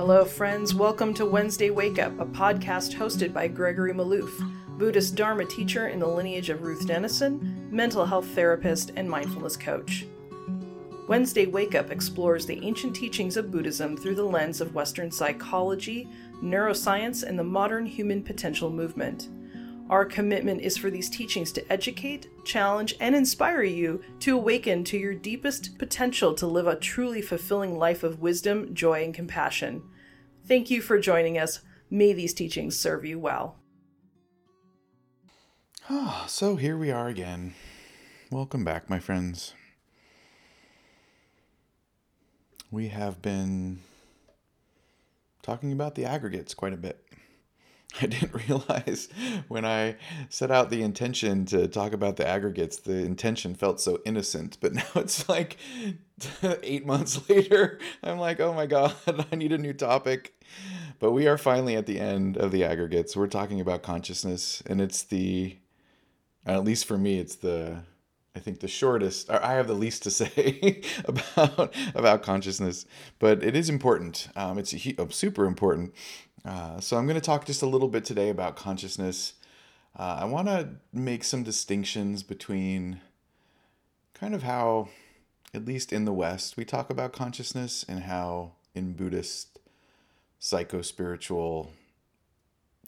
Hello, friends. Welcome to Wednesday Wake Up, a podcast hosted by Gregory Maloof, Buddhist Dharma teacher in the lineage of Ruth Denison, mental health therapist, and mindfulness coach. Wednesday Wake Up explores the ancient teachings of Buddhism through the lens of Western psychology, neuroscience, and the modern human potential movement. Our commitment is for these teachings to educate, challenge, and inspire you to awaken to your deepest potential to live a truly fulfilling life of wisdom, joy, and compassion. Thank you for joining us. May these teachings serve you well. Ah, so here we are again. Welcome back, my friends. We have been talking about the aggregates quite a bit. I didn't realize when I set out the intention to talk about the aggregates, the intention felt so innocent. But now it's like eight months later, I'm like, oh my God, I need a new topic. But we are finally at the end of the aggregates. We're talking about consciousness, and it's the, at least for me, it's the, I think the shortest. I have the least to say about about consciousness, but it is important. Um, it's super important uh, so I'm going to talk just a little bit today about consciousness. Uh, I want to make some distinctions between kind of how, at least in the West, we talk about consciousness and how in Buddhist psycho spiritual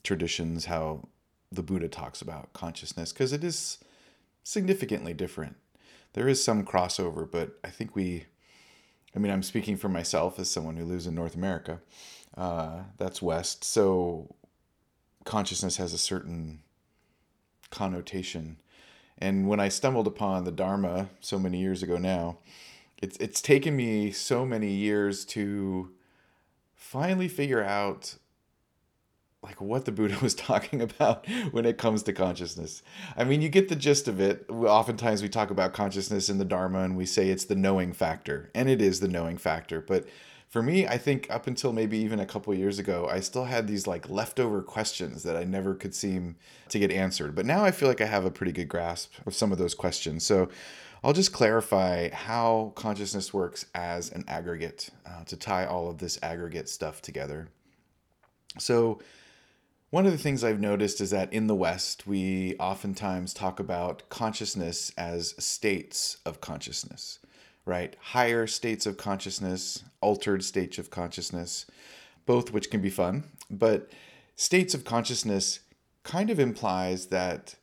traditions, how the Buddha talks about consciousness, because it is significantly different. There is some crossover, but I think we, I mean, I'm speaking for myself as someone who lives in North America. Uh, that's West. So consciousness has a certain connotation. And when I stumbled upon the Dharma so many years ago now, it's it's taken me so many years to finally figure out like what the Buddha was talking about when it comes to consciousness. I mean, you get the gist of it. Oftentimes we talk about consciousness in the Dharma and we say it's the knowing factor, and it is the knowing factor, but for me, I think up until maybe even a couple years ago, I still had these like leftover questions that I never could seem to get answered. But now I feel like I have a pretty good grasp of some of those questions. So I'll just clarify how consciousness works as an aggregate uh, to tie all of this aggregate stuff together. So, one of the things I've noticed is that in the West, we oftentimes talk about consciousness as states of consciousness right? Higher states of consciousness, altered states of consciousness, both which can be fun. But states of consciousness kind of implies that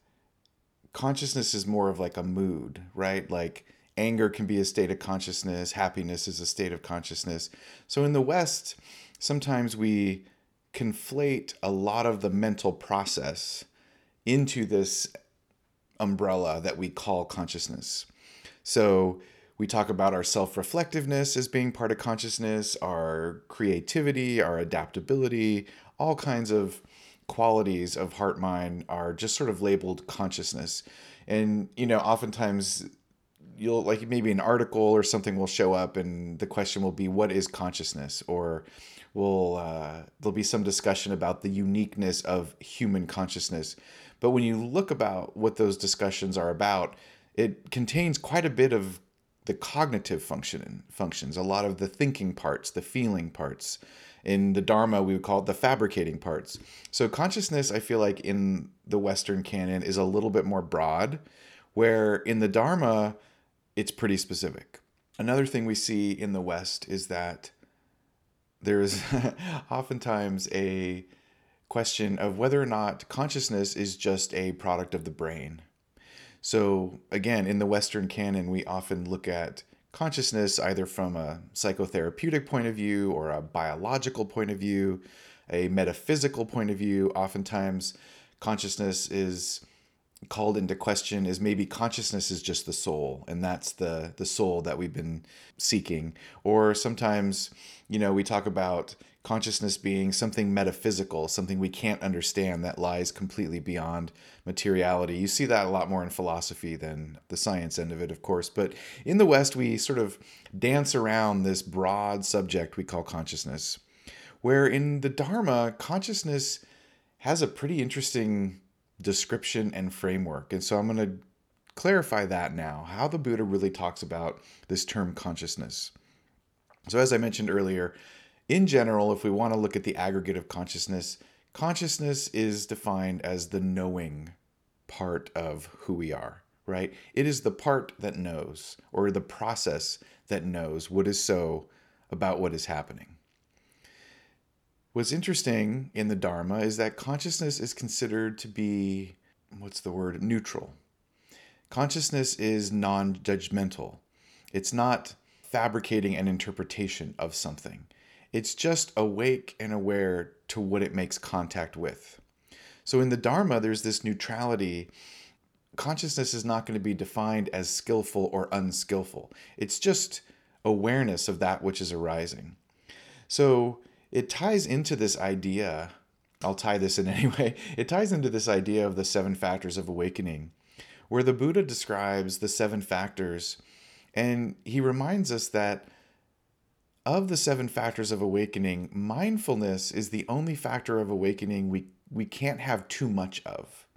consciousness is more of like a mood, right? Like anger can be a state of consciousness, happiness is a state of consciousness. So in the West, sometimes we conflate a lot of the mental process into this umbrella that we call consciousness. So we talk about our self reflectiveness as being part of consciousness, our creativity, our adaptability, all kinds of qualities of heart mind are just sort of labeled consciousness. And, you know, oftentimes you'll like maybe an article or something will show up and the question will be, what is consciousness? Or will uh, there'll be some discussion about the uniqueness of human consciousness. But when you look about what those discussions are about, it contains quite a bit of the cognitive function functions, a lot of the thinking parts, the feeling parts. In the Dharma, we would call it the fabricating parts. So consciousness, I feel like in the Western canon is a little bit more broad, where in the Dharma, it's pretty specific. Another thing we see in the West is that there's oftentimes a question of whether or not consciousness is just a product of the brain so, again, in the Western canon, we often look at consciousness either from a psychotherapeutic point of view or a biological point of view, a metaphysical point of view. Oftentimes, consciousness is called into question is maybe consciousness is just the soul and that's the the soul that we've been seeking or sometimes you know we talk about consciousness being something metaphysical, something we can't understand that lies completely beyond materiality. You see that a lot more in philosophy than the science end of it, of course. But in the West, we sort of dance around this broad subject we call consciousness, where in the Dharma, consciousness has a pretty interesting description and framework. And so I'm going to clarify that now, how the Buddha really talks about this term consciousness. So, as I mentioned earlier, in general, if we want to look at the aggregate of consciousness, consciousness is defined as the knowing part of who we are, right? It is the part that knows, or the process that knows what is so about what is happening. What's interesting in the Dharma is that consciousness is considered to be, what's the word, neutral. Consciousness is non judgmental. It's not fabricating an interpretation of something. It's just awake and aware to what it makes contact with. So in the Dharma, there's this neutrality. Consciousness is not going to be defined as skillful or unskillful. It's just awareness of that which is arising. So it ties into this idea. I'll tie this in anyway. It ties into this idea of the seven factors of awakening, where the Buddha describes the seven factors, and he reminds us that of the seven factors of awakening, mindfulness is the only factor of awakening we, we can't have too much of.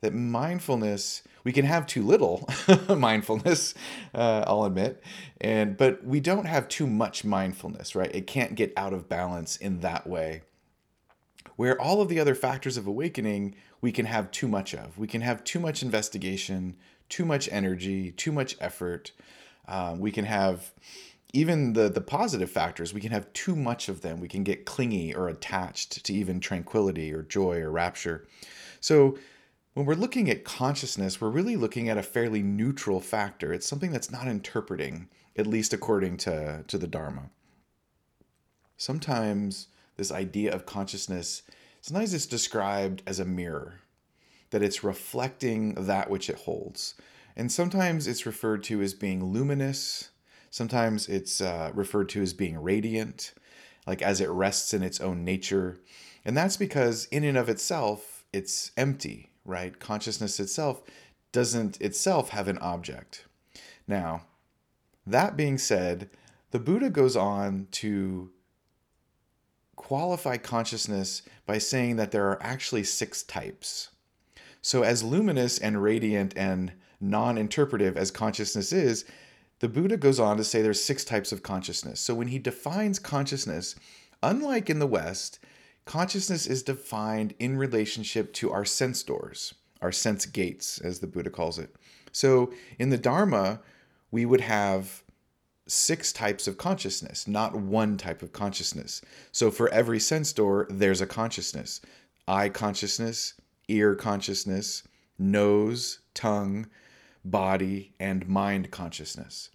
That mindfulness, we can have too little mindfulness, uh, I'll admit, and but we don't have too much mindfulness, right? It can't get out of balance in that way. Where all of the other factors of awakening, we can have too much of. We can have too much investigation, too much energy, too much effort. Um, we can have even the the positive factors we can have too much of them. We can get clingy or attached to even tranquility or joy or rapture. So when we're looking at consciousness we're really looking at a fairly neutral factor. It's something that's not interpreting at least according to to the dharma. Sometimes this idea of consciousness sometimes it's described as a mirror that it's reflecting that which it holds. And sometimes it's referred to as being luminous Sometimes it's uh, referred to as being radiant, like as it rests in its own nature. And that's because, in and of itself, it's empty, right? Consciousness itself doesn't itself have an object. Now, that being said, the Buddha goes on to qualify consciousness by saying that there are actually six types. So, as luminous and radiant and non interpretive as consciousness is, the Buddha goes on to say there's six types of consciousness. So when he defines consciousness, unlike in the West, consciousness is defined in relationship to our sense doors, our sense gates, as the Buddha calls it. So in the Dharma, we would have six types of consciousness, not one type of consciousness. So for every sense door, there's a consciousness eye consciousness, ear consciousness, nose, tongue, body, and mind consciousness.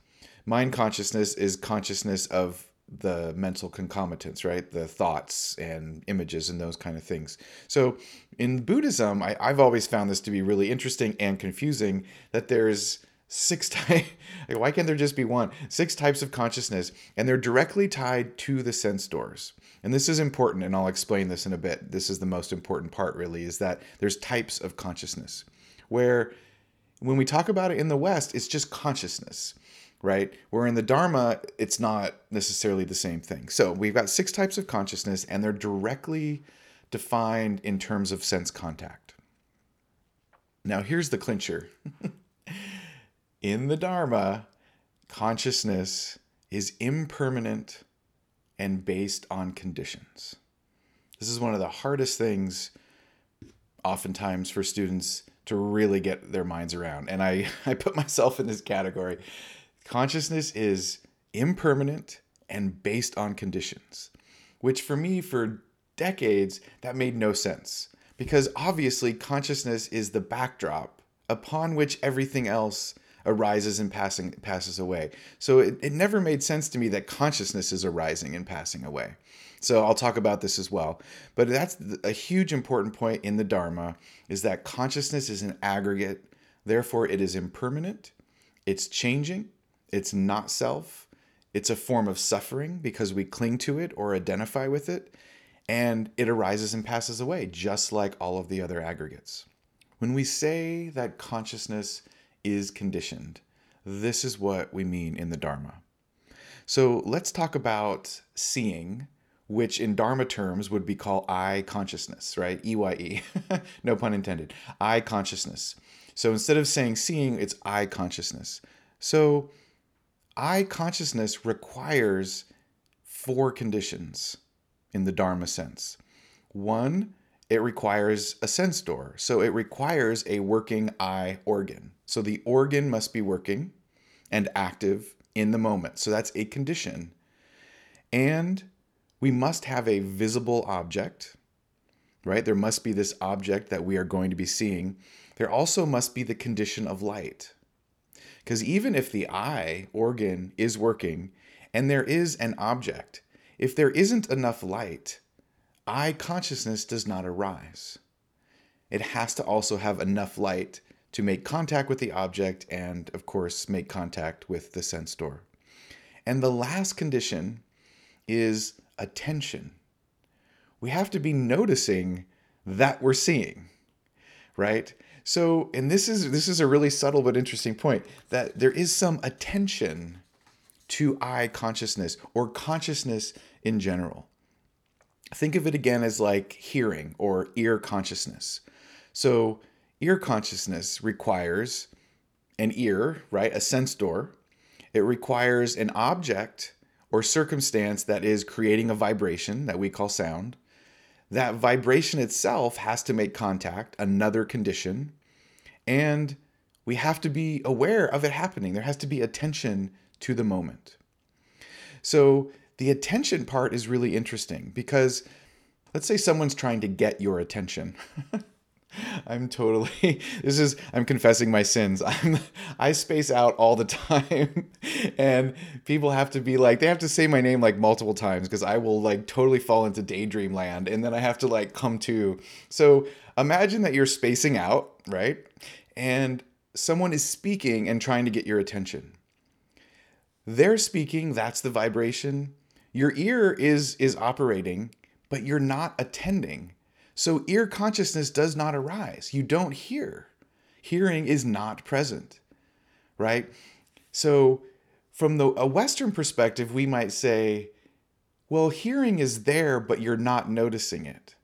Mind consciousness is consciousness of the mental concomitants, right? The thoughts and images and those kind of things. So in Buddhism, I, have always found this to be really interesting and confusing that there's six types. why can't there just be one? Six types of consciousness, and they're directly tied to the sense doors. And this is important, and I'll explain this in a bit. This is the most important part, really, is that there's types of consciousness where when we talk about it in the West, it's just consciousness, right? Where in the Dharma, it's not necessarily the same thing. So we've got six types of consciousness, and they're directly defined in terms of sense contact. Now, here's the clincher in the Dharma, consciousness is impermanent and based on conditions. This is one of the hardest things, oftentimes, for students to really get their minds around. And I, I put myself in this category. Consciousness is impermanent and based on conditions, which for me, for decades, that made no sense. Because obviously, consciousness is the backdrop upon which everything else arises and passing passes away. So it, it never made sense to me that consciousness is arising and passing away. So I'll talk about this as well. But that's a huge important point in the Dharma is that consciousness is an aggregate, therefore it is impermanent, it's changing, it's not self, it's a form of suffering because we cling to it or identify with it, and it arises and passes away just like all of the other aggregates. When we say that consciousness is conditioned, this is what we mean in the Dharma. So let's talk about seeing which in Dharma terms would be called eye consciousness, right? E Y E, no pun intended. eye consciousness. So instead of saying seeing, it's eye consciousness. So eye consciousness requires four conditions in the Dharma sense. One, it requires a sense door. So it requires a working eye organ. So the organ must be working and active in the moment. So that's a condition. And we must have a visible object, right? There must be this object that we are going to be seeing. There also must be the condition of light. Because even if the eye organ is working and there is an object, if there isn't enough light, eye consciousness does not arise. It has to also have enough light to make contact with the object and, of course, make contact with the sense door. And the last condition is attention. We have to be noticing that we're seeing, right? So, and this is this is a really subtle but interesting point that there is some attention to eye consciousness or consciousness in general. Think of it again as like hearing or ear consciousness. So, ear consciousness requires an ear, right? A sense door. It requires an object or circumstance that is creating a vibration that we call sound. That vibration itself has to make contact, another condition, and we have to be aware of it happening. There has to be attention to the moment. So, the attention part is really interesting because let's say someone's trying to get your attention. I'm totally this is I'm confessing my sins. I'm I space out all the time and people have to be like they have to say my name like multiple times because I will like totally fall into daydream land and then I have to like come to. So imagine that you're spacing out, right? And someone is speaking and trying to get your attention. They're speaking, that's the vibration. Your ear is is operating, but you're not attending so ear consciousness does not arise. You don't hear. Hearing is not present, right? So from the a western perspective, we might say, well, hearing is there but you're not noticing it.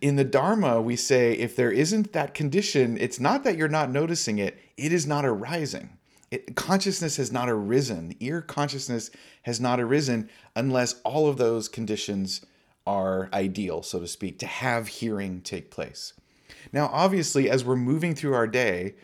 In the dharma, we say if there isn't that condition, it's not that you're not noticing it, it is not arising. It, consciousness has not arisen. Ear consciousness has not arisen unless all of those conditions are ideal, so to speak, to have hearing take place. Now, obviously, as we're moving through our day,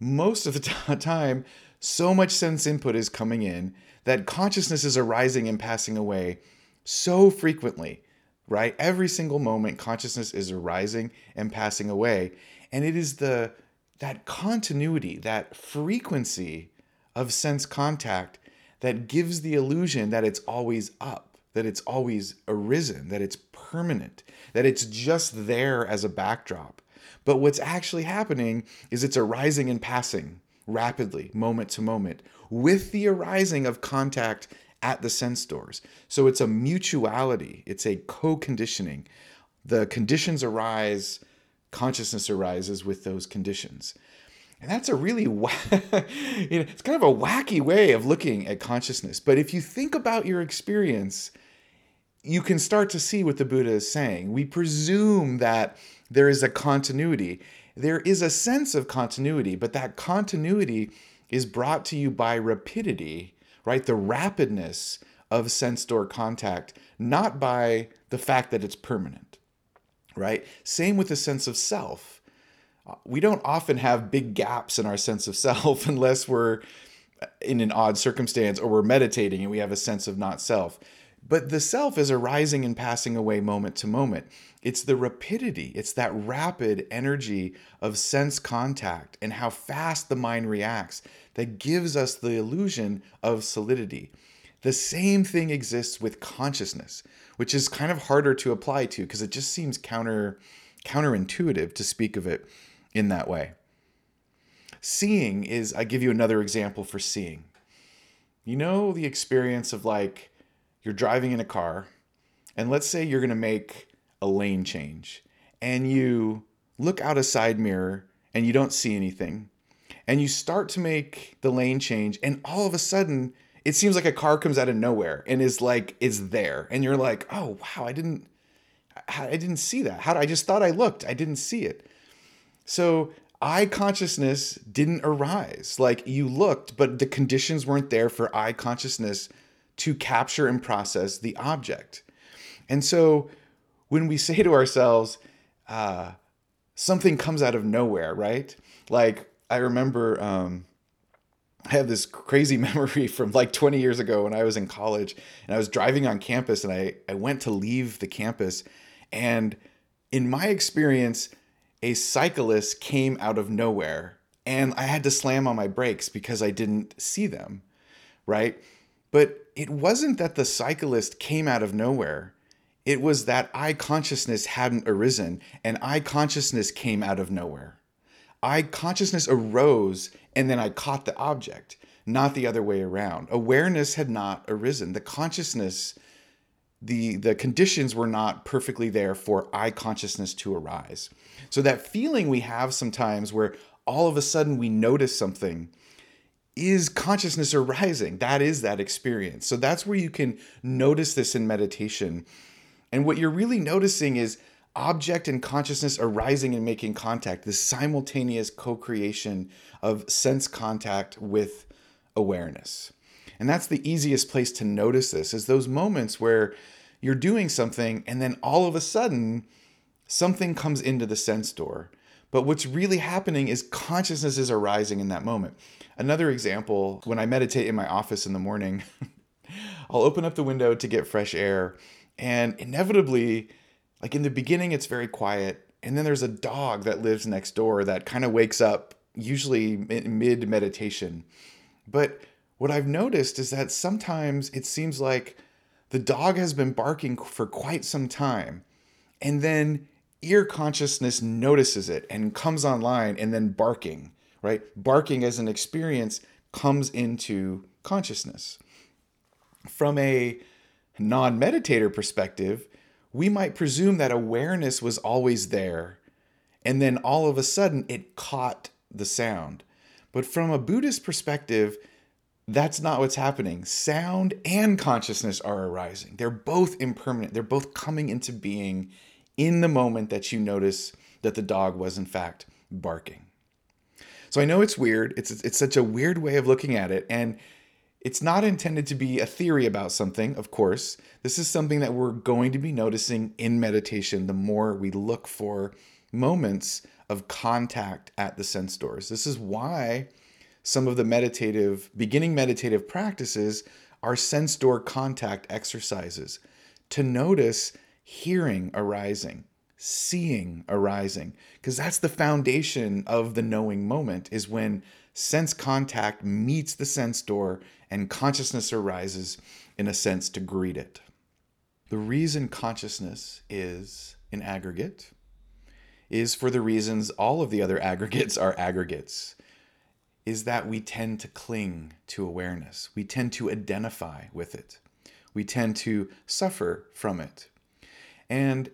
most of the t- time, so much sense input is coming in that consciousness is arising and passing away so frequently, right? Every single moment, consciousness is arising and passing away. And it is the that continuity, that frequency of sense contact that gives the illusion that it's always up that it's always arisen, that it's permanent, that it's just there as a backdrop. But what's actually happening is it's arising and passing rapidly, moment to moment, with the arising of contact at the sense doors. So it's a mutuality, it's a co conditioning. The conditions arise, consciousness arises with those conditions. And that's a really, you know, it's kind of a wacky way of looking at consciousness. But if you think about your experience, you can start to see what the Buddha is saying. We presume that there is a continuity. There is a sense of continuity, but that continuity is brought to you by rapidity, right? The rapidness of sense door contact, not by the fact that it's permanent, right? Same with the sense of self. We don't often have big gaps in our sense of self unless we're in an odd circumstance or we're meditating and we have a sense of not self. But the self is arising and passing away moment to moment. It's the rapidity, it's that rapid energy of sense contact and how fast the mind reacts that gives us the illusion of solidity. The same thing exists with consciousness, which is kind of harder to apply to because it just seems counter counterintuitive to speak of it in that way. Seeing is I give you another example for seeing. You know the experience of like you're driving in a car, and let's say you're going to make a lane change, and you look out a side mirror and you don't see anything, and you start to make the lane change, and all of a sudden, it seems like a car comes out of nowhere and is like is there, and you're like, oh wow, I didn't, I didn't see that. How I just thought I looked, I didn't see it. So eye consciousness didn't arise. Like you looked, but the conditions weren't there for eye consciousness to capture and process the object. And so when we say to ourselves, uh, something comes out of nowhere, right? Like I remember um, I have this crazy memory from like 20 years ago when I was in college and I was driving on campus and I, I went to leave the campus. And in my experience, a cyclist came out of nowhere and I had to slam on my brakes because I didn't see them, right? But it wasn't that the cyclist came out of nowhere. It was that eye consciousness hadn't arisen and eye consciousness came out of nowhere. eye consciousness arose and then I caught the object, not the other way around. Awareness had not arisen. The consciousness, the the conditions were not perfectly there for eye consciousness to arise. So that feeling we have sometimes where all of a sudden we notice something is consciousness arising. That is that experience. So that's where you can notice this in meditation. And what you're really noticing is object and consciousness arising and making contact, this simultaneous co creation of sense contact with awareness. And that's the easiest place to notice this is those moments where you're doing something and then all of a sudden something comes into the sense door. But what's really happening is consciousness is arising in that moment. Another example, when I meditate in my office in the morning, I'll open up the window to get fresh air and inevitably like in the beginning it's very quiet and then there's a dog that lives next door that kind of wakes up usually mid meditation but what i've noticed is that sometimes it seems like the dog has been barking for quite some time and then ear consciousness notices it and comes online and then barking right barking as an experience comes into consciousness from a non meditator perspective we might presume that awareness was always there and then all of a sudden it caught the sound. But from a Buddhist perspective, that's not what's happening. Sound and consciousness are arising. They're both impermanent. They're both coming into being in the moment that you notice that the dog was in fact barking. So I know it's weird. It's it's such a weird way of looking at it and it's not intended to be a theory about something, of course. This is something that we're going to be noticing in meditation the more we look for moments of contact at the sense doors. This is why some of the meditative, beginning meditative practices are sense door contact exercises to notice hearing arising, seeing arising, because that's the foundation of the knowing moment is when sense contact meets the sense door and consciousness arises in a sense to greet it. The reason consciousness is an aggregate is for the reasons all of the other aggregates are aggregates is that we tend to cling to awareness. We tend to identify with it. We tend to suffer from it. And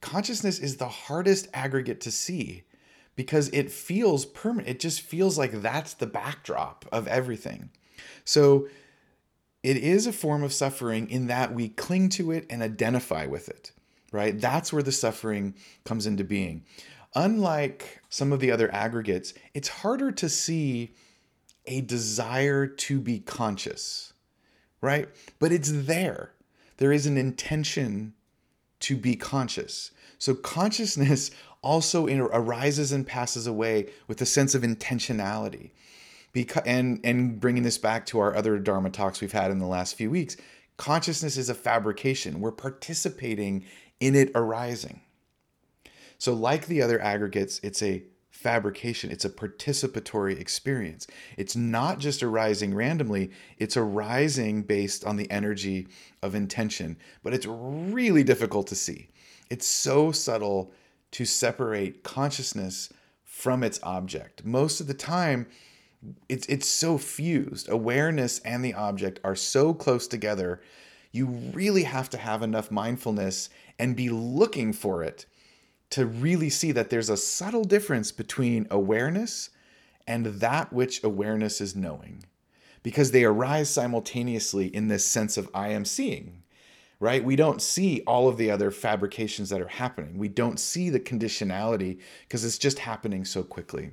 consciousness is the hardest aggregate to see because it feels permanent. It just feels like that's the backdrop of everything. So it is a form of suffering in that we cling to it and identify with it, right? That's where the suffering comes into being. Unlike some of the other aggregates, it's harder to see a desire to be conscious, right? But it's there. There is an intention to be conscious. So consciousness also arises and passes away with a sense of intentionality. Because and and bringing this back to our other dharma talks we've had in the last few weeks consciousness is a fabrication. We're participating in it arising. So like the other aggregates it's a fabrication. It's a participatory experience. It's not just arising randomly it's arising based on the energy of intention. But it's really difficult to see. It's so subtle to separate consciousness from its object. Most of the time it's it's so fused. Awareness and the object are so close together. You really have to have enough mindfulness and be looking for it to really see that there's a subtle difference between awareness and that which awareness is knowing. Because they arise simultaneously in this sense of I am seeing, right? We don't see all of the other fabrications that are happening. We don't see the conditionality because it's just happening so quickly.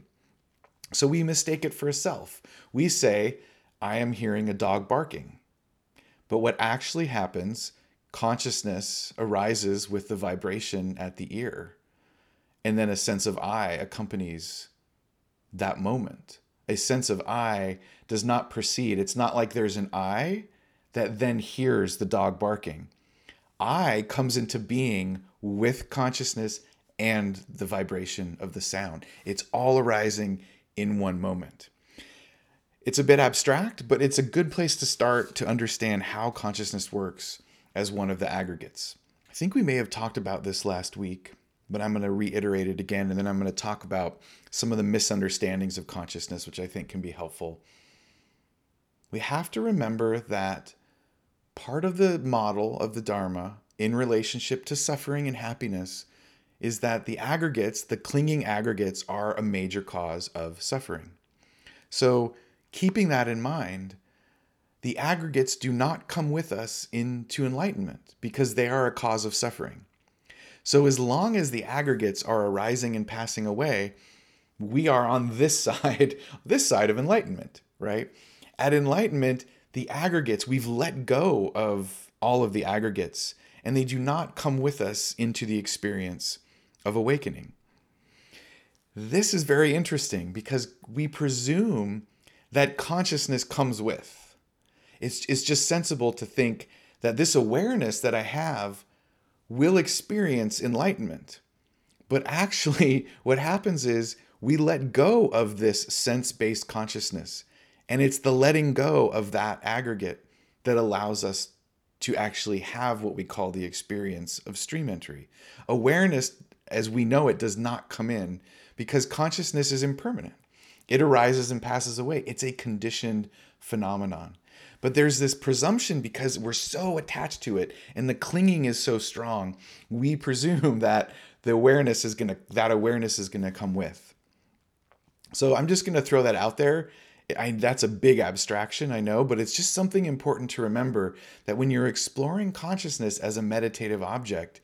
So we mistake it for a self. We say, I am hearing a dog barking. But what actually happens, consciousness arises with the vibration at the ear. And then a sense of I accompanies that moment. A sense of I does not precede. It's not like there's an I that then hears the dog barking. I comes into being with consciousness and the vibration of the sound. It's all arising in one moment. It's a bit abstract, but it's a good place to start to understand how consciousness works as one of the aggregates. I think we may have talked about this last week, but I'm going to reiterate it again, and then I'm going to talk about some of the misunderstandings of consciousness, which I think can be helpful. We have to remember that part of the model of the Dharma in relationship to suffering and happiness is that the aggregates, the clinging aggregates, are a major cause of suffering. So, keeping that in mind, the aggregates do not come with us into enlightenment because they are a cause of suffering. So, as long as the aggregates are arising and passing away, we are on this side, this side of enlightenment, right? At enlightenment, the aggregates, we've let go of all of the aggregates, and they do not come with us into the experience of awakening. This is very interesting because we presume that consciousness comes with. It's, it's just sensible to think that this awareness that I have will experience enlightenment. But actually, what happens is we let go of this sense based consciousness. And it's the letting go of that aggregate that allows us to actually have what we call the experience of stream entry. Awareness, as we know it, does not come in because consciousness is impermanent. It arises and passes away. It's a conditioned phenomenon. But there's this presumption because we're so attached to it and the clinging is so strong, we presume that the awareness is going to that awareness is going to come with. So I'm just going to throw that out there. I, that's a big abstraction, I know, but it's just something important to remember that when you're exploring consciousness as a meditative object,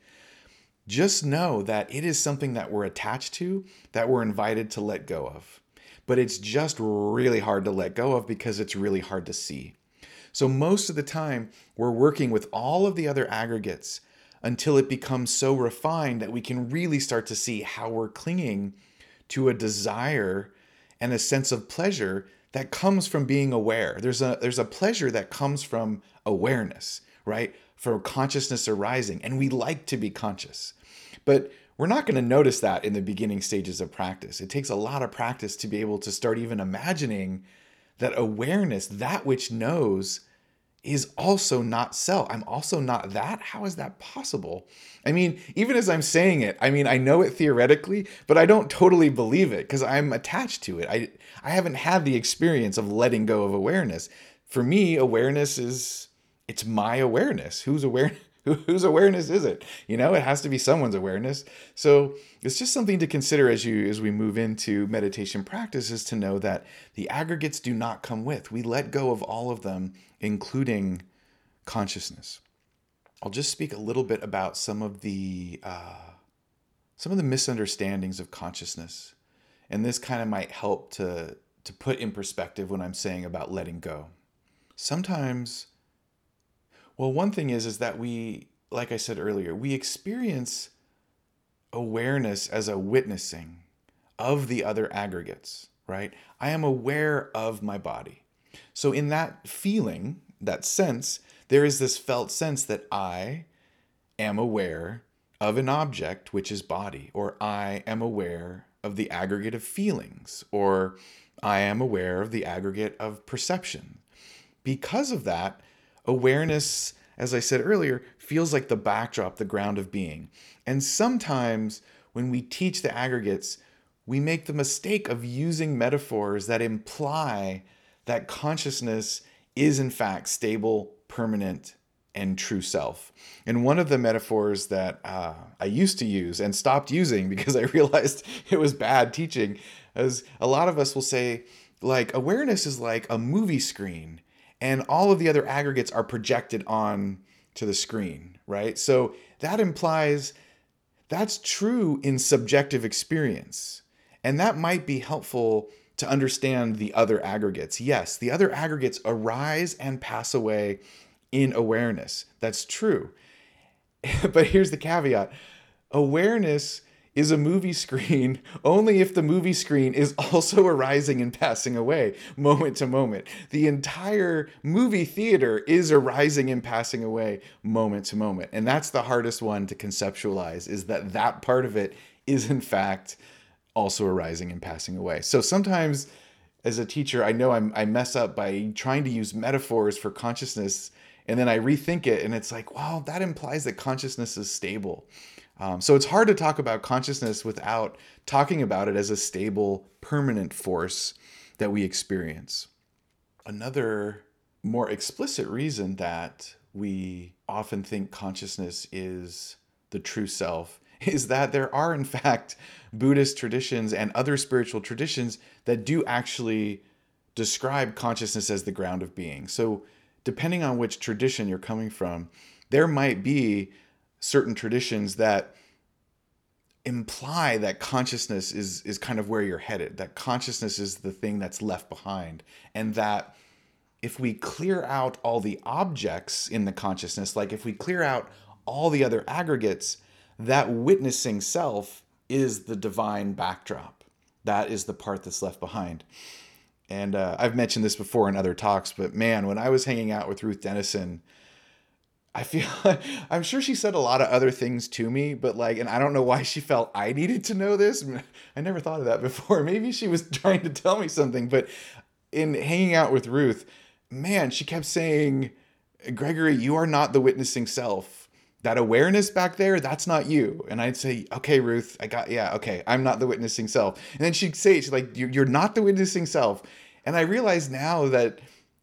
just know that it is something that we're attached to, that we're invited to let go of. But it's just really hard to let go of because it's really hard to see. So, most of the time, we're working with all of the other aggregates until it becomes so refined that we can really start to see how we're clinging to a desire and a sense of pleasure that comes from being aware. There's a there's a pleasure that comes from awareness, right? From consciousness arising, and we like to be conscious. But we're not going to notice that in the beginning stages of practice. It takes a lot of practice to be able to start even imagining that awareness, that which knows, is also not self. I'm also not that. How is that possible? I mean, even as I'm saying it, I mean, I know it theoretically, but I don't totally believe it because I'm attached to it. I I haven't had the experience of letting go of awareness. For me, awareness is it's my awareness. Whose aware whose awareness is it? You know, it has to be someone's awareness. So it's just something to consider as you as we move into meditation practices to know that the aggregates do not come with. We let go of all of them including consciousness. I'll just speak a little bit about some of the uh, some of the misunderstandings of consciousness, and this kind of might help to to put in perspective what I'm saying about letting go. Sometimes, well, one thing is is that we, like I said earlier, we experience awareness as a witnessing of the other aggregates, right? I am aware of my body. So, in that feeling, that sense, there is this felt sense that I am aware of an object, which is body, or I am aware of the aggregate of feelings, or I am aware of the aggregate of perception. Because of that, awareness, as I said earlier, feels like the backdrop, the ground of being. And sometimes when we teach the aggregates, we make the mistake of using metaphors that imply that consciousness is in fact stable, permanent, and true self. And one of the metaphors that uh, I used to use and stopped using because I realized it was bad teaching is a lot of us will say, like, awareness is like a movie screen, and all of the other aggregates are projected on to the screen, right? So that implies that's true in subjective experience. And that might be helpful to understand the other aggregates. Yes, the other aggregates arise and pass away in awareness. That's true. but here's the caveat awareness is a movie screen only if the movie screen is also arising and passing away moment to moment. The entire movie theater is arising and passing away moment to moment. And that's the hardest one to conceptualize is that that part of it is in fact also arising and passing away. So sometimes as a teacher, I know I'm, I mess up by trying to use metaphors for consciousness and then I rethink it and it's like, wow, that implies that consciousness is stable. Um, so it's hard to talk about consciousness without talking about it as a stable, permanent force that we experience. Another more explicit reason that we often think consciousness is the true self is that there are, in fact, Buddhist traditions and other spiritual traditions that do actually describe consciousness as the ground of being. So, depending on which tradition you're coming from, there might be certain traditions that imply that consciousness is is kind of where you're headed that consciousness is the thing that's left behind and that if we clear out all the objects in the consciousness like if we clear out all the other aggregates that witnessing self is the divine backdrop. That is the part that's left behind. And uh, i've mentioned this before in other talks but man when i was hanging out with ruth denison I feel I'm sure she said a lot of other things to me, but like, and I don't know why she felt I needed to know this. I never thought of that before. Maybe she was trying to tell me something, but in hanging out with Ruth, man, she kept saying, Gregory, you are not the witnessing self. That awareness back there, that's not you. And I'd say, okay, Ruth, I got, yeah, okay, I'm not the witnessing self. And then she'd say, she's like, you're not the witnessing self. And I realize now that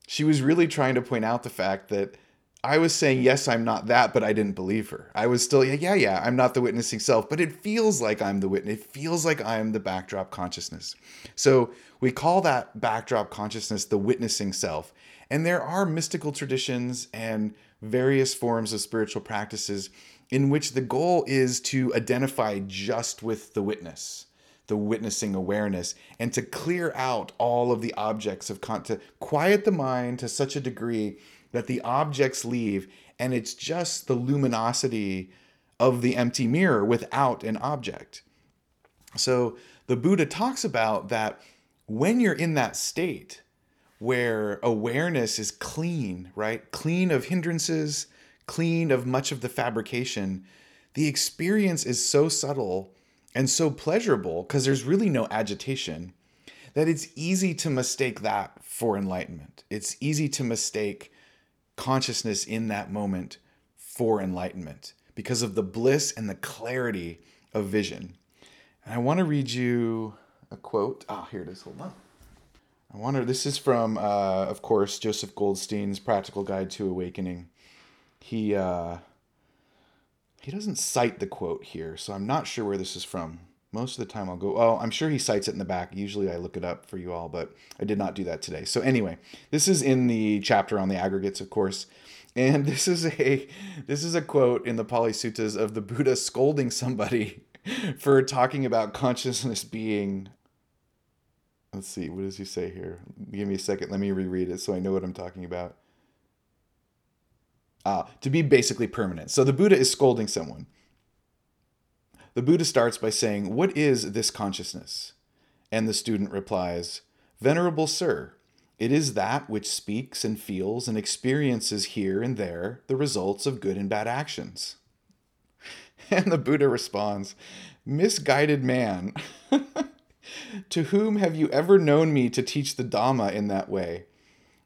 she was really trying to point out the fact that I was saying, yes, I'm not that, but I didn't believe her. I was still, yeah, yeah, yeah, I'm not the witnessing self, but it feels like I'm the witness. It feels like I'm the backdrop consciousness. So we call that backdrop consciousness the witnessing self. And there are mystical traditions and various forms of spiritual practices in which the goal is to identify just with the witness the witnessing awareness and to clear out all of the objects of con to quiet the mind to such a degree that the objects leave and it's just the luminosity of the empty mirror without an object. So the Buddha talks about that when you're in that state where awareness is clean, right? Clean of hindrances, clean of much of the fabrication, the experience is so subtle and so pleasurable because there's really no agitation that it's easy to mistake that for enlightenment. It's easy to mistake consciousness in that moment for enlightenment because of the bliss and the clarity of vision. And I want to read you a quote. Ah, oh, here it is. Hold on. I wonder, this is from, uh, of course, Joseph Goldstein's Practical Guide to Awakening. He, uh, he doesn't cite the quote here, so I'm not sure where this is from. Most of the time I'll go, oh, I'm sure he cites it in the back. Usually I look it up for you all, but I did not do that today. So anyway, this is in the chapter on the aggregates, of course. And this is a this is a quote in the Pali Suttas of the Buddha scolding somebody for talking about consciousness being Let's see, what does he say here? Give me a second. Let me reread it so I know what I'm talking about. Ah, to be basically permanent. So the Buddha is scolding someone. The Buddha starts by saying, What is this consciousness? And the student replies, Venerable Sir, it is that which speaks and feels and experiences here and there the results of good and bad actions. And the Buddha responds, Misguided man, to whom have you ever known me to teach the Dhamma in that way?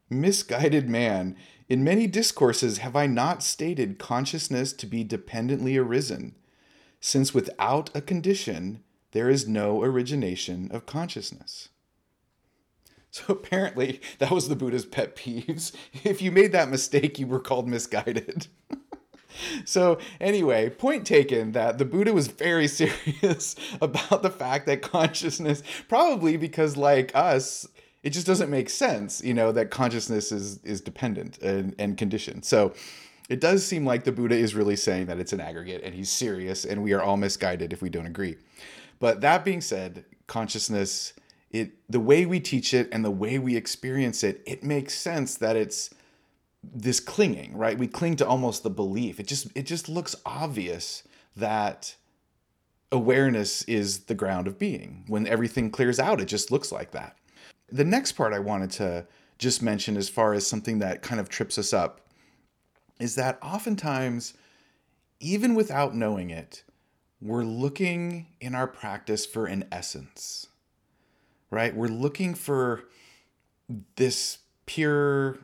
Misguided man, in many discourses have I not stated consciousness to be dependently arisen since without a condition, there is no origination of consciousness. So apparently, that was the Buddha's pet peeves. If you made that mistake, you were called misguided. so, anyway, point taken that the Buddha was very serious about the fact that consciousness, probably because, like us, it just doesn't make sense, you know, that consciousness is is dependent and, and conditioned. So, it does seem like the Buddha is really saying that it's an aggregate and he's serious and we are all misguided if we don't agree. But that being said, consciousness, it the way we teach it and the way we experience it, it makes sense that it's this clinging, right? We cling to almost the belief. It just it just looks obvious that awareness is the ground of being. When everything clears out, it just looks like that. The next part I wanted to just mention as far as something that kind of trips us up is that oftentimes even without knowing it, we're looking in our practice for an essence. Right? We're looking for this pure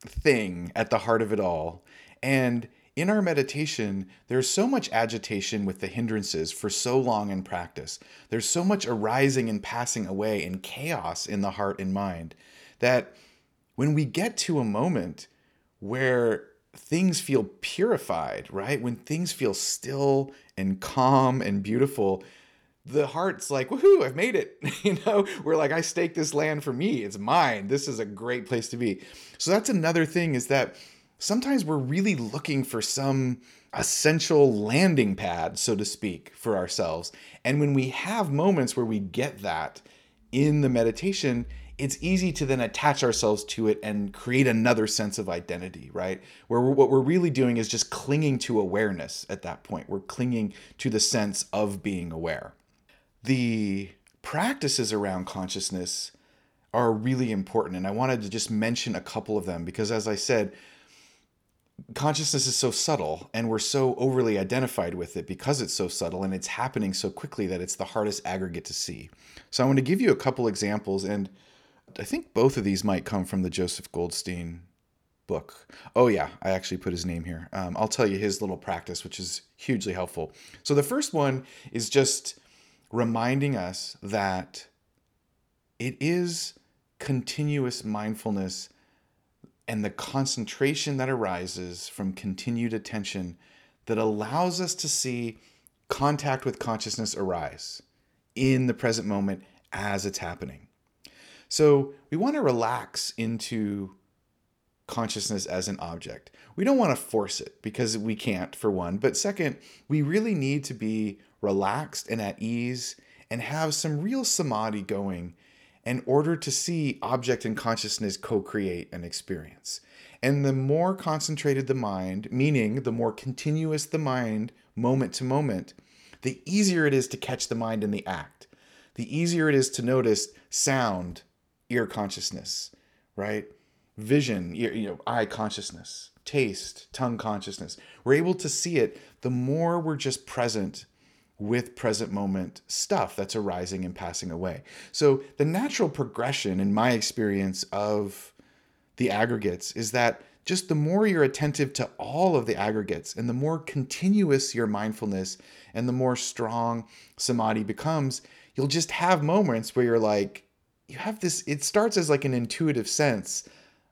thing at the heart of it all. And in our meditation, there's so much agitation with the hindrances for so long in practice. There's so much arising and passing away and chaos in the heart and mind that when we get to a moment where things feel purified, right? When things feel still and calm and beautiful, the heart's like, woohoo, I've made it. you know, we're like, I stake this land for me. It's mine. This is a great place to be. So that's another thing is that sometimes we're really looking for some essential landing pad, so to speak, for ourselves. And when we have moments where we get that in the meditation, it's easy to then attach ourselves to it and create another sense of identity, right? Where we're, what we're really doing is just clinging to awareness at that point. We're clinging to the sense of being aware the practices around consciousness are really important. And I wanted to just mention a couple of them because, as I said, consciousness is so subtle and we're so overly identified with it because it's so subtle and it's happening so quickly that it's the hardest aggregate to see. So I want to give you a couple examples and I think both of these might come from the Joseph Goldstein book. Oh yeah, I actually put his name here. Um, I'll tell you his little practice, which is hugely helpful. So the first one is just reminding us that it is continuous mindfulness and the concentration that arises from continued attention that allows us to see contact with consciousness arise in the present moment as it's happening. So we want to relax into consciousness as an object. We don't want to force it because we can't, for one. But second, we really need to be relaxed and at ease and have some real samadhi going in order to see object and consciousness co create an experience. And the more concentrated the mind, meaning the more continuous the mind, moment to moment, the easier it is to catch the mind in the act. The easier it is to notice sound, ear consciousness, right? Vision, ear, you know, eye consciousness, taste, tongue consciousness. We're able to see it the more we're just present with present moment stuff that's arising and passing away. So, the natural progression, in my experience, of the aggregates is that just the more you're attentive to all of the aggregates and the more continuous your mindfulness and the more strong samadhi becomes, you'll just have moments where you're like, you have this, it starts as like an intuitive sense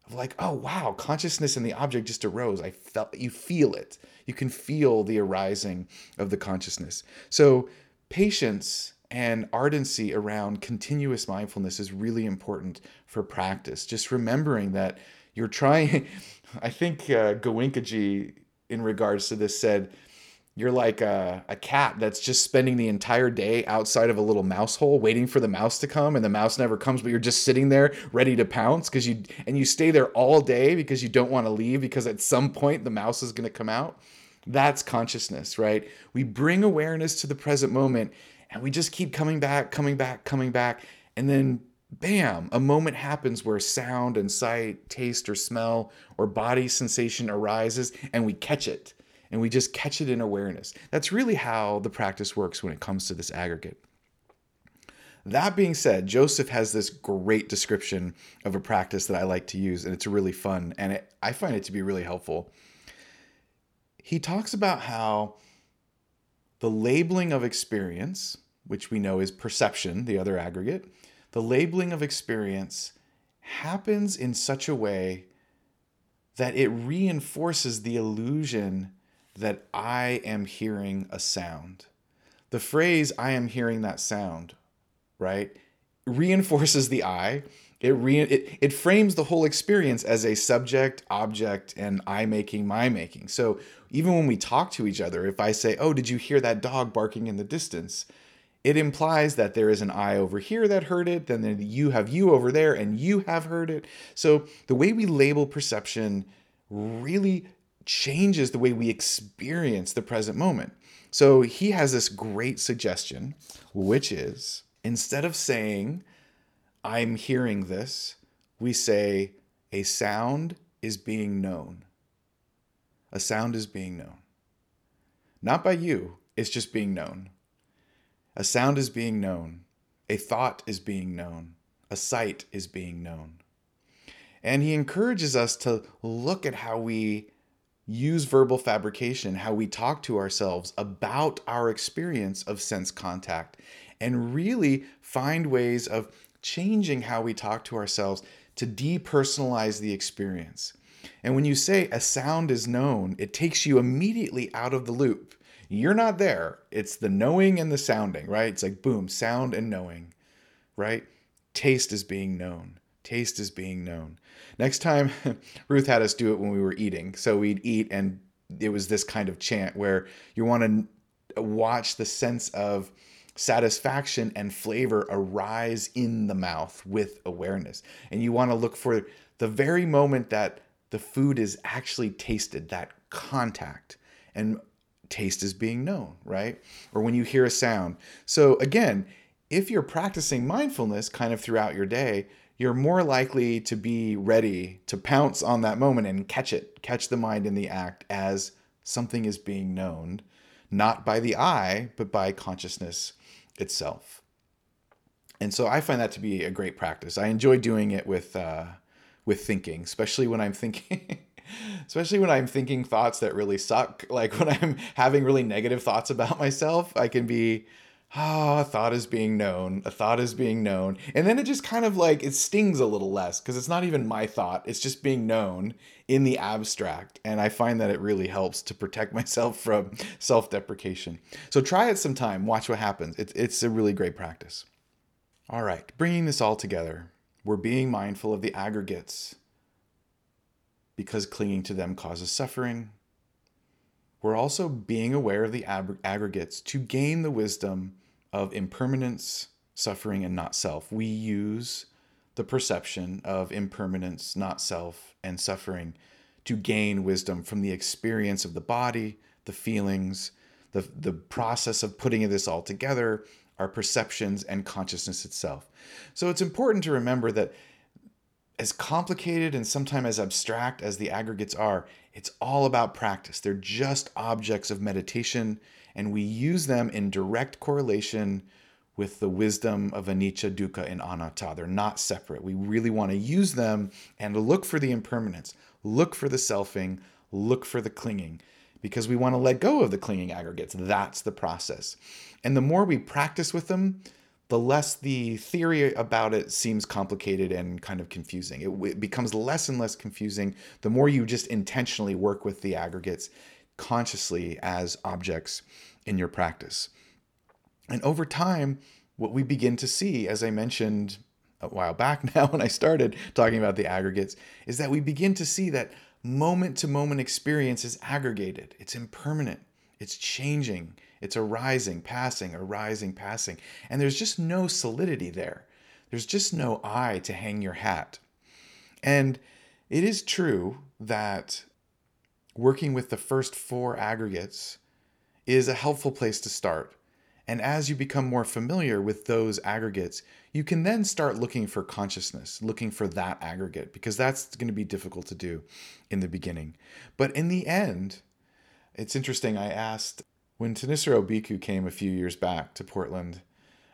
of like, oh wow, consciousness and the object just arose. I felt you feel it. You can feel the arising of the consciousness. So patience and ardency around continuous mindfulness is really important for practice. Just remembering that you're trying. I think uh, Goenkaji, in regards to this, said you're like a, a cat that's just spending the entire day outside of a little mouse hole waiting for the mouse to come and the mouse never comes but you're just sitting there ready to pounce because you and you stay there all day because you don't want to leave because at some point the mouse is going to come out. That's consciousness right? We bring awareness to the present moment and we just keep coming back coming back coming back and then bam a moment happens where sound and sight taste or smell or body sensation arises and we catch it and we just catch it in awareness. That's really how the practice works when it comes to this aggregate. That being said, Joseph has this great description of a practice that I like to use, and it's really fun, and it, I find it to be really helpful. He talks about how the labeling of experience, which we know is perception, the other aggregate, the labeling of experience happens in such a way that it reinforces the illusion that I am hearing a sound. The phrase, I am hearing that sound, right, reinforces the I. It, re- it, it frames the whole experience as a subject, object, and I making, my making. So even when we talk to each other, if I say, Oh, did you hear that dog barking in the distance? It implies that there is an I over here that heard it, then you have you over there, and you have heard it. So the way we label perception really changes the way we experience the present moment. So he has this great suggestion, which is instead of saying, I'm hearing this, we say, a sound is being known. A sound is being known. Not by you, it's just being known. A sound is being known. A thought is being known. A sight is being known. And he encourages us to look at how we use verbal fabrication, how we talk to ourselves about our experience of sense contact, and really find ways of changing how we talk to ourselves to depersonalize the experience. And when you say a sound is known, it takes you immediately out of the loop. You're not there. It's the knowing and the sounding, right? It's like boom, sound and knowing, right? Taste is being known. Taste is being known. Next time, Ruth had us do it when we were eating. So we'd eat, and it was this kind of chant where you want to watch the sense of satisfaction and flavor arise in the mouth with awareness. And you want to look for the very moment that the food is actually tasted, that contact. And taste is being known, right? Or when you hear a sound. So again, if you're practicing mindfulness kind of throughout your day, you're more likely to be ready to pounce on that moment and catch it, catch the mind in the act as something is being known, not by the eye, but by consciousness itself. And so I find that to be a great practice. I enjoy doing it with uh, with thinking, especially when I'm thinking. especially when I'm thinking thoughts that really suck. Like when I'm having really negative thoughts about myself, I can be ah, oh, a thought is being known, a thought is being known. And then it just kind of like it stings a little less because it's not even my thought, it's just being known in the abstract. And I find that it really helps to protect myself from self deprecation. So try it sometime, watch what happens. It's, it's a really great practice. All right, bringing this all together, we're being mindful of the aggregates because clinging to them causes suffering. We're also being aware of the ag- aggregates to gain the wisdom of impermanence, suffering, and not self. We use the perception of impermanence, not self, and suffering to gain wisdom from the experience of the body, the feelings, the, the process of putting this all together, our perceptions, and consciousness itself. So it's important to remember that as complicated and sometimes as abstract as the aggregates are, it's all about practice. They're just objects of meditation, and we use them in direct correlation with the wisdom of anicca, dukkha, and anatta. They're not separate. We really want to use them and look for the impermanence, look for the selfing, look for the clinging, because we want to let go of the clinging aggregates. That's the process. And the more we practice with them, the less the theory about it seems complicated and kind of confusing. It, it, becomes less and less confusing the more you just intentionally work with the aggregates consciously as objects in your practice. And over time, what we begin to see, as I mentioned a while back now when I started talking about the aggregates, is that we begin to see that moment to moment experience is aggregated, it's impermanent, it's changing, it's arising, passing, arising, passing. And there's just no solidity there. There's just no I to hang your hat. And it is true that working with the first four aggregates is a helpful place to start. And as you become more familiar with those aggregates, you can then start looking for consciousness, looking for that aggregate, because that's going to be difficult to do in the beginning. But in the end, it's interesting. I asked when Thanissaro Bhikkhu came a few years back to Portland,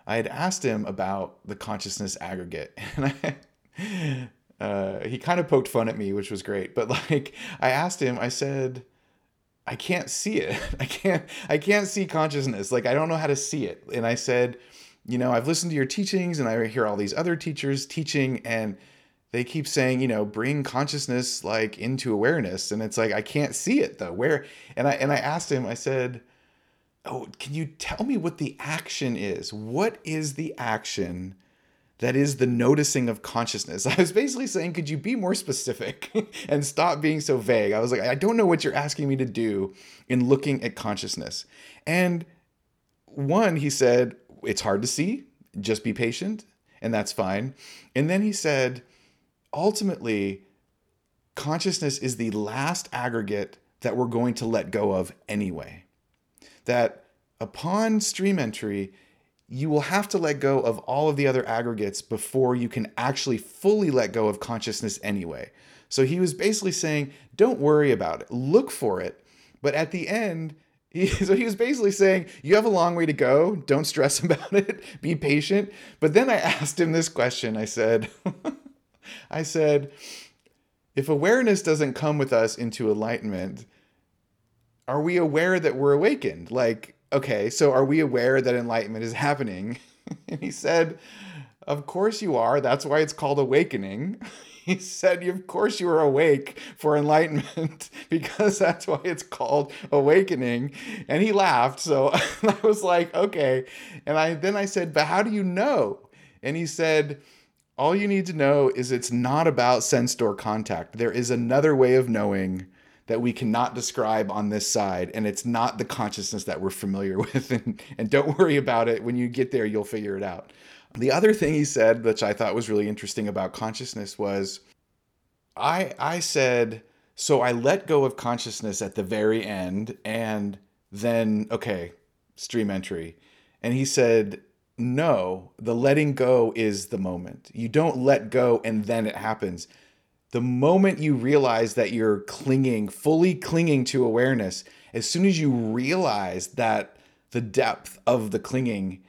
I had asked him about the consciousness aggregate, and I, uh, he kind of poked fun at me, which was great. But like, I asked him, I said, I can't see it. I can't. I can't see consciousness. Like, I don't know how to see it. And I said, you know, I've listened to your teachings, and I hear all these other teachers teaching, and they keep saying, you know, bring consciousness like into awareness, and it's like I can't see it though. Where? And I and I asked him. I said oh, can you tell me what the action is? What is the action that is the noticing of consciousness? I was basically saying, could you be more specific and stop being so vague? I was like, I don't know what you're asking me to do in looking at consciousness. And one, he said, it's hard to see, just be patient, and that's fine. And then he said, ultimately, consciousness is the last aggregate that we're going to let go of anyway. That upon stream entry, you will have to let go of all of the other aggregates before you can actually fully let go of consciousness anyway. So he was basically saying, don't worry about it, look for it. But at the end, he, so he was basically saying, you have a long way to go. Don't stress about it. Be patient. But then I asked him this question. I said, I said, if awareness doesn't come with us into enlightenment, are we aware that we're awakened? Like, okay, so are we aware that enlightenment is happening? and he said, Of course you are. That's why it's called awakening. he said, Of course you are awake for enlightenment because that's why it's called awakening. And he laughed. So I was like, Okay. And I then I said, But how do you know? And he said, all you need to know is it's not about sense door contact. There is another way of knowing that we cannot describe on this side, and it's not the consciousness that we're familiar with. And, and don't worry about it. When you get there, you'll figure it out. The other thing he said, which I thought was really interesting about consciousness, was I I said, so I let go of consciousness at the very end, and then okay, stream entry. And he said, no, the letting go is the moment. You don't let go and then it happens the moment you realize that you're clinging, fully clinging to awareness, as soon as you realize that the depth of the clinging,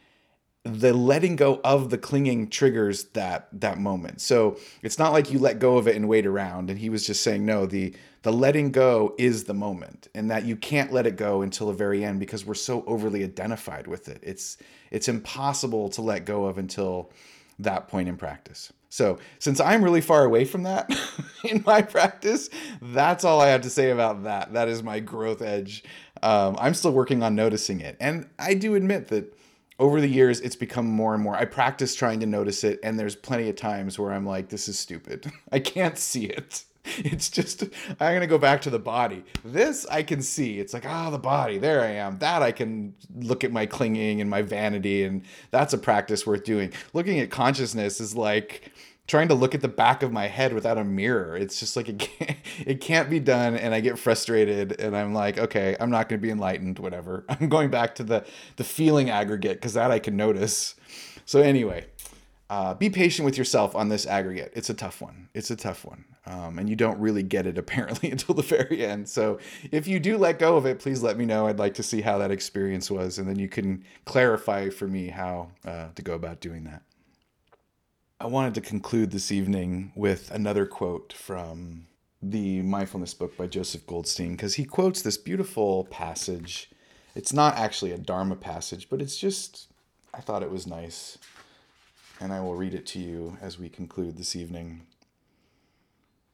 the letting go of the clinging triggers that that moment. So it's not like you let go of it and wait around. And he was just saying, no, the the letting go is the moment, and that you can't let it go until the very end because we're so overly identified with it. It's it's impossible to let go of until that point in practice. So, since I'm really far away from that in my practice, that's all I have to say about that. That is my growth edge. Um, I'm still working on noticing it. And I do admit that over the years, it's become more and more. I practice trying to notice it, and there's plenty of times where I'm like, this is stupid. I can't see it. It's just, I'm going to go back to the body. This I can see. It's like, ah, oh, the body. There I am. That I can look at my clinging and my vanity. And that's a practice worth doing. Looking at consciousness is like, trying to look at the back of my head without a mirror. It's just like it can't, it can't be done and I get frustrated and I'm like, okay, I'm not going to be enlightened, whatever. I'm going back to the the feeling aggregate cuz that I can notice. So anyway, uh, be patient with yourself on this aggregate. It's a tough one. It's a tough one. Um, and you don't really get it apparently until the very end. So if you do let go of it, please let me know. I'd like to see how that experience was, and then you can clarify for me how uh, to go about doing that. I wanted to conclude this evening with another quote from the mindfulness book by Joseph Goldstein because he quotes this beautiful passage. It's not actually a Dharma passage, but it's just, I thought it was nice and I will read it to you as we conclude this evening.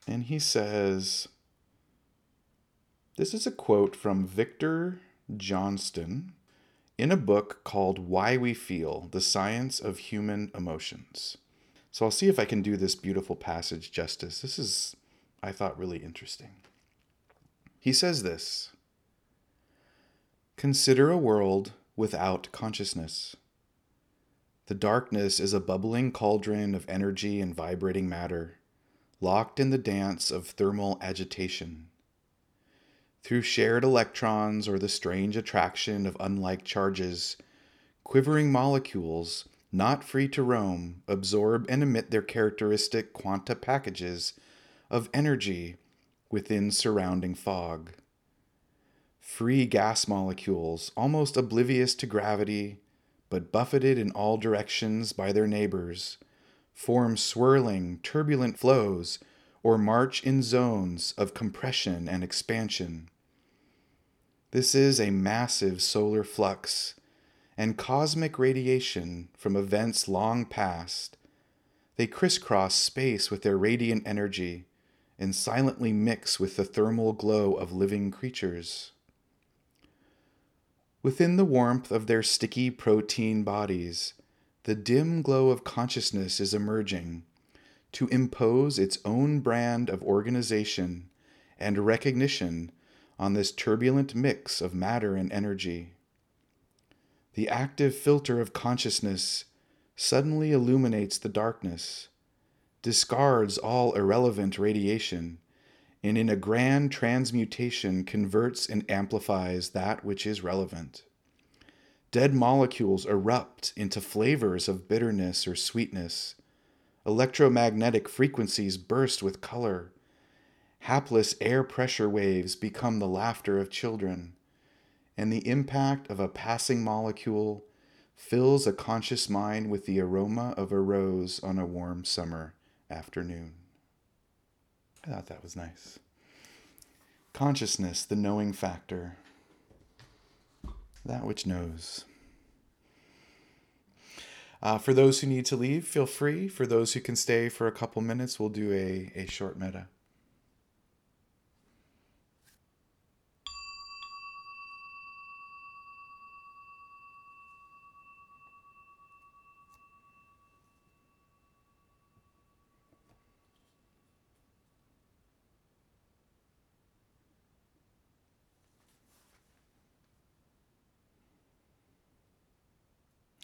And he says, This is a quote from Victor Johnston in a book called Why We Feel The Science of Human Emotions. So I'll see if I can do this beautiful passage justice. This is, I thought, really interesting. He says this Consider a world without consciousness. The darkness is a bubbling cauldron of energy and vibrating matter, locked in the dance of thermal agitation. Through shared electrons or the strange attraction of unlike charges, quivering molecules, not free to roam, absorb and emit their characteristic quanta packages of energy within surrounding fog. Free gas molecules, almost oblivious to gravity, but buffeted in all directions by their neighbors, form swirling, turbulent flows or march in zones of compression and expansion. This is a massive solar flux and cosmic radiation from events long past. They crisscross space with their radiant energy and silently mix with the thermal glow of living creatures. Within the warmth of their sticky protein bodies, the dim glow of consciousness is emerging to impose its own brand of organization and recognition on this turbulent mix of matter and energy. The active filter of consciousness suddenly illuminates the darkness, discards all irrelevant radiation, and in a grand transmutation converts and amplifies that which is relevant. Dead molecules erupt into flavors of bitterness or sweetness. Electromagnetic frequencies burst with color. Hapless air pressure waves become the laughter of children. And the impact of a passing molecule fills a conscious mind with the aroma of a rose on a warm summer afternoon. I thought that was nice. Consciousness, the knowing factor, that which knows. Uh, for those who need to leave, feel free. For those who can stay for a couple minutes, we'll do a, a short metta.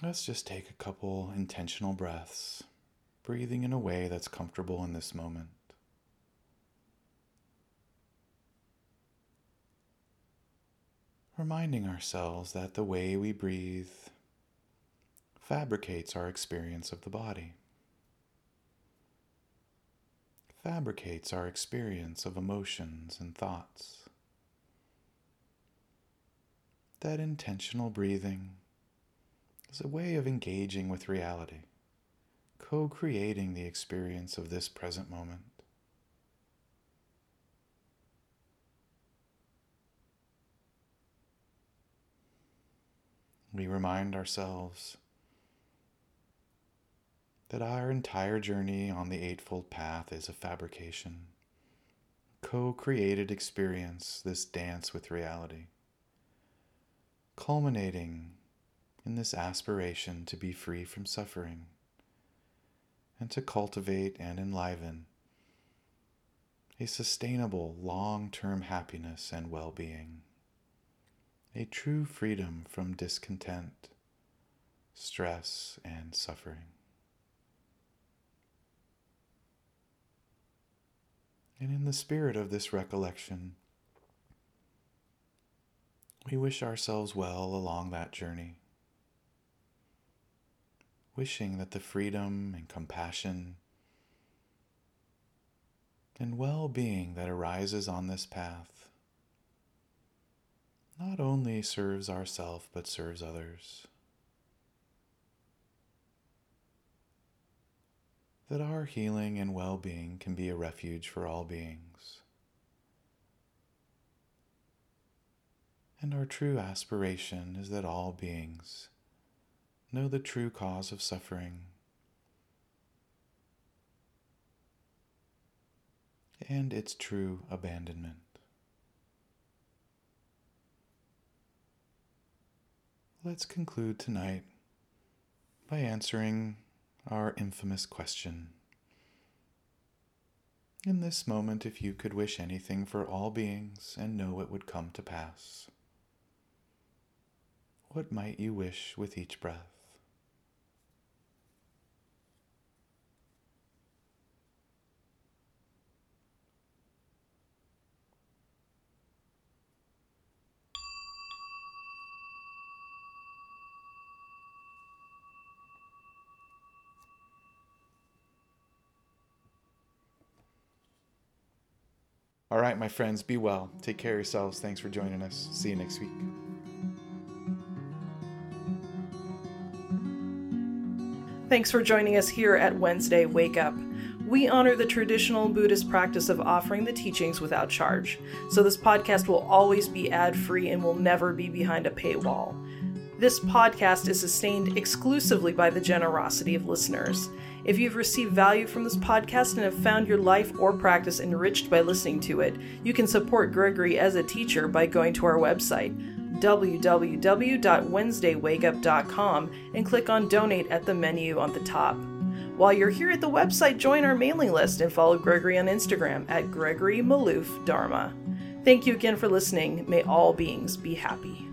Let's just take a couple intentional breaths, breathing in a way that's comfortable in this moment. Reminding ourselves that the way we breathe fabricates our experience of the body, fabricates our experience of emotions and thoughts. That intentional breathing is a way of engaging with reality, co creating the experience of this present moment. We remind ourselves that our entire journey on the Eightfold Path is a fabrication, co created experience, this dance with reality, culminating in this aspiration to be free from suffering and to cultivate and enliven a sustainable long term happiness and well being, a true freedom from discontent, stress, and suffering. And in the spirit of this recollection, we wish ourselves well along that journey wishing that the freedom and compassion and well being that arises on this path not only serves ourself but serves others. That our healing and well being can be a refuge for all beings. And our true aspiration is that all beings know the true cause of suffering. And its true abandonment. Let's conclude tonight by answering our infamous question. In this moment, if you could wish anything for all beings and know it would come to pass, what might you wish with each breath? All right, my friends, be well. Take care of yourselves. Thanks for joining us. See you next week. Thanks for joining us here at Wednesday Wake Up. We honor the traditional Buddhist practice of offering the teachings without charge, so this podcast will always be ad free and will never be behind a paywall. This podcast is sustained exclusively by the generosity of listeners. If you've received value from this podcast and have found your life or practice enriched by listening to it, you can support Gregory as a teacher by going to our website, www.wednesdaywakeup.com, and click on Donate at the menu on the top. While you're here at the website, join our mailing list and follow Gregory on Instagram at Gregory Maloof Dharma. Thank you again for listening. May all beings be happy.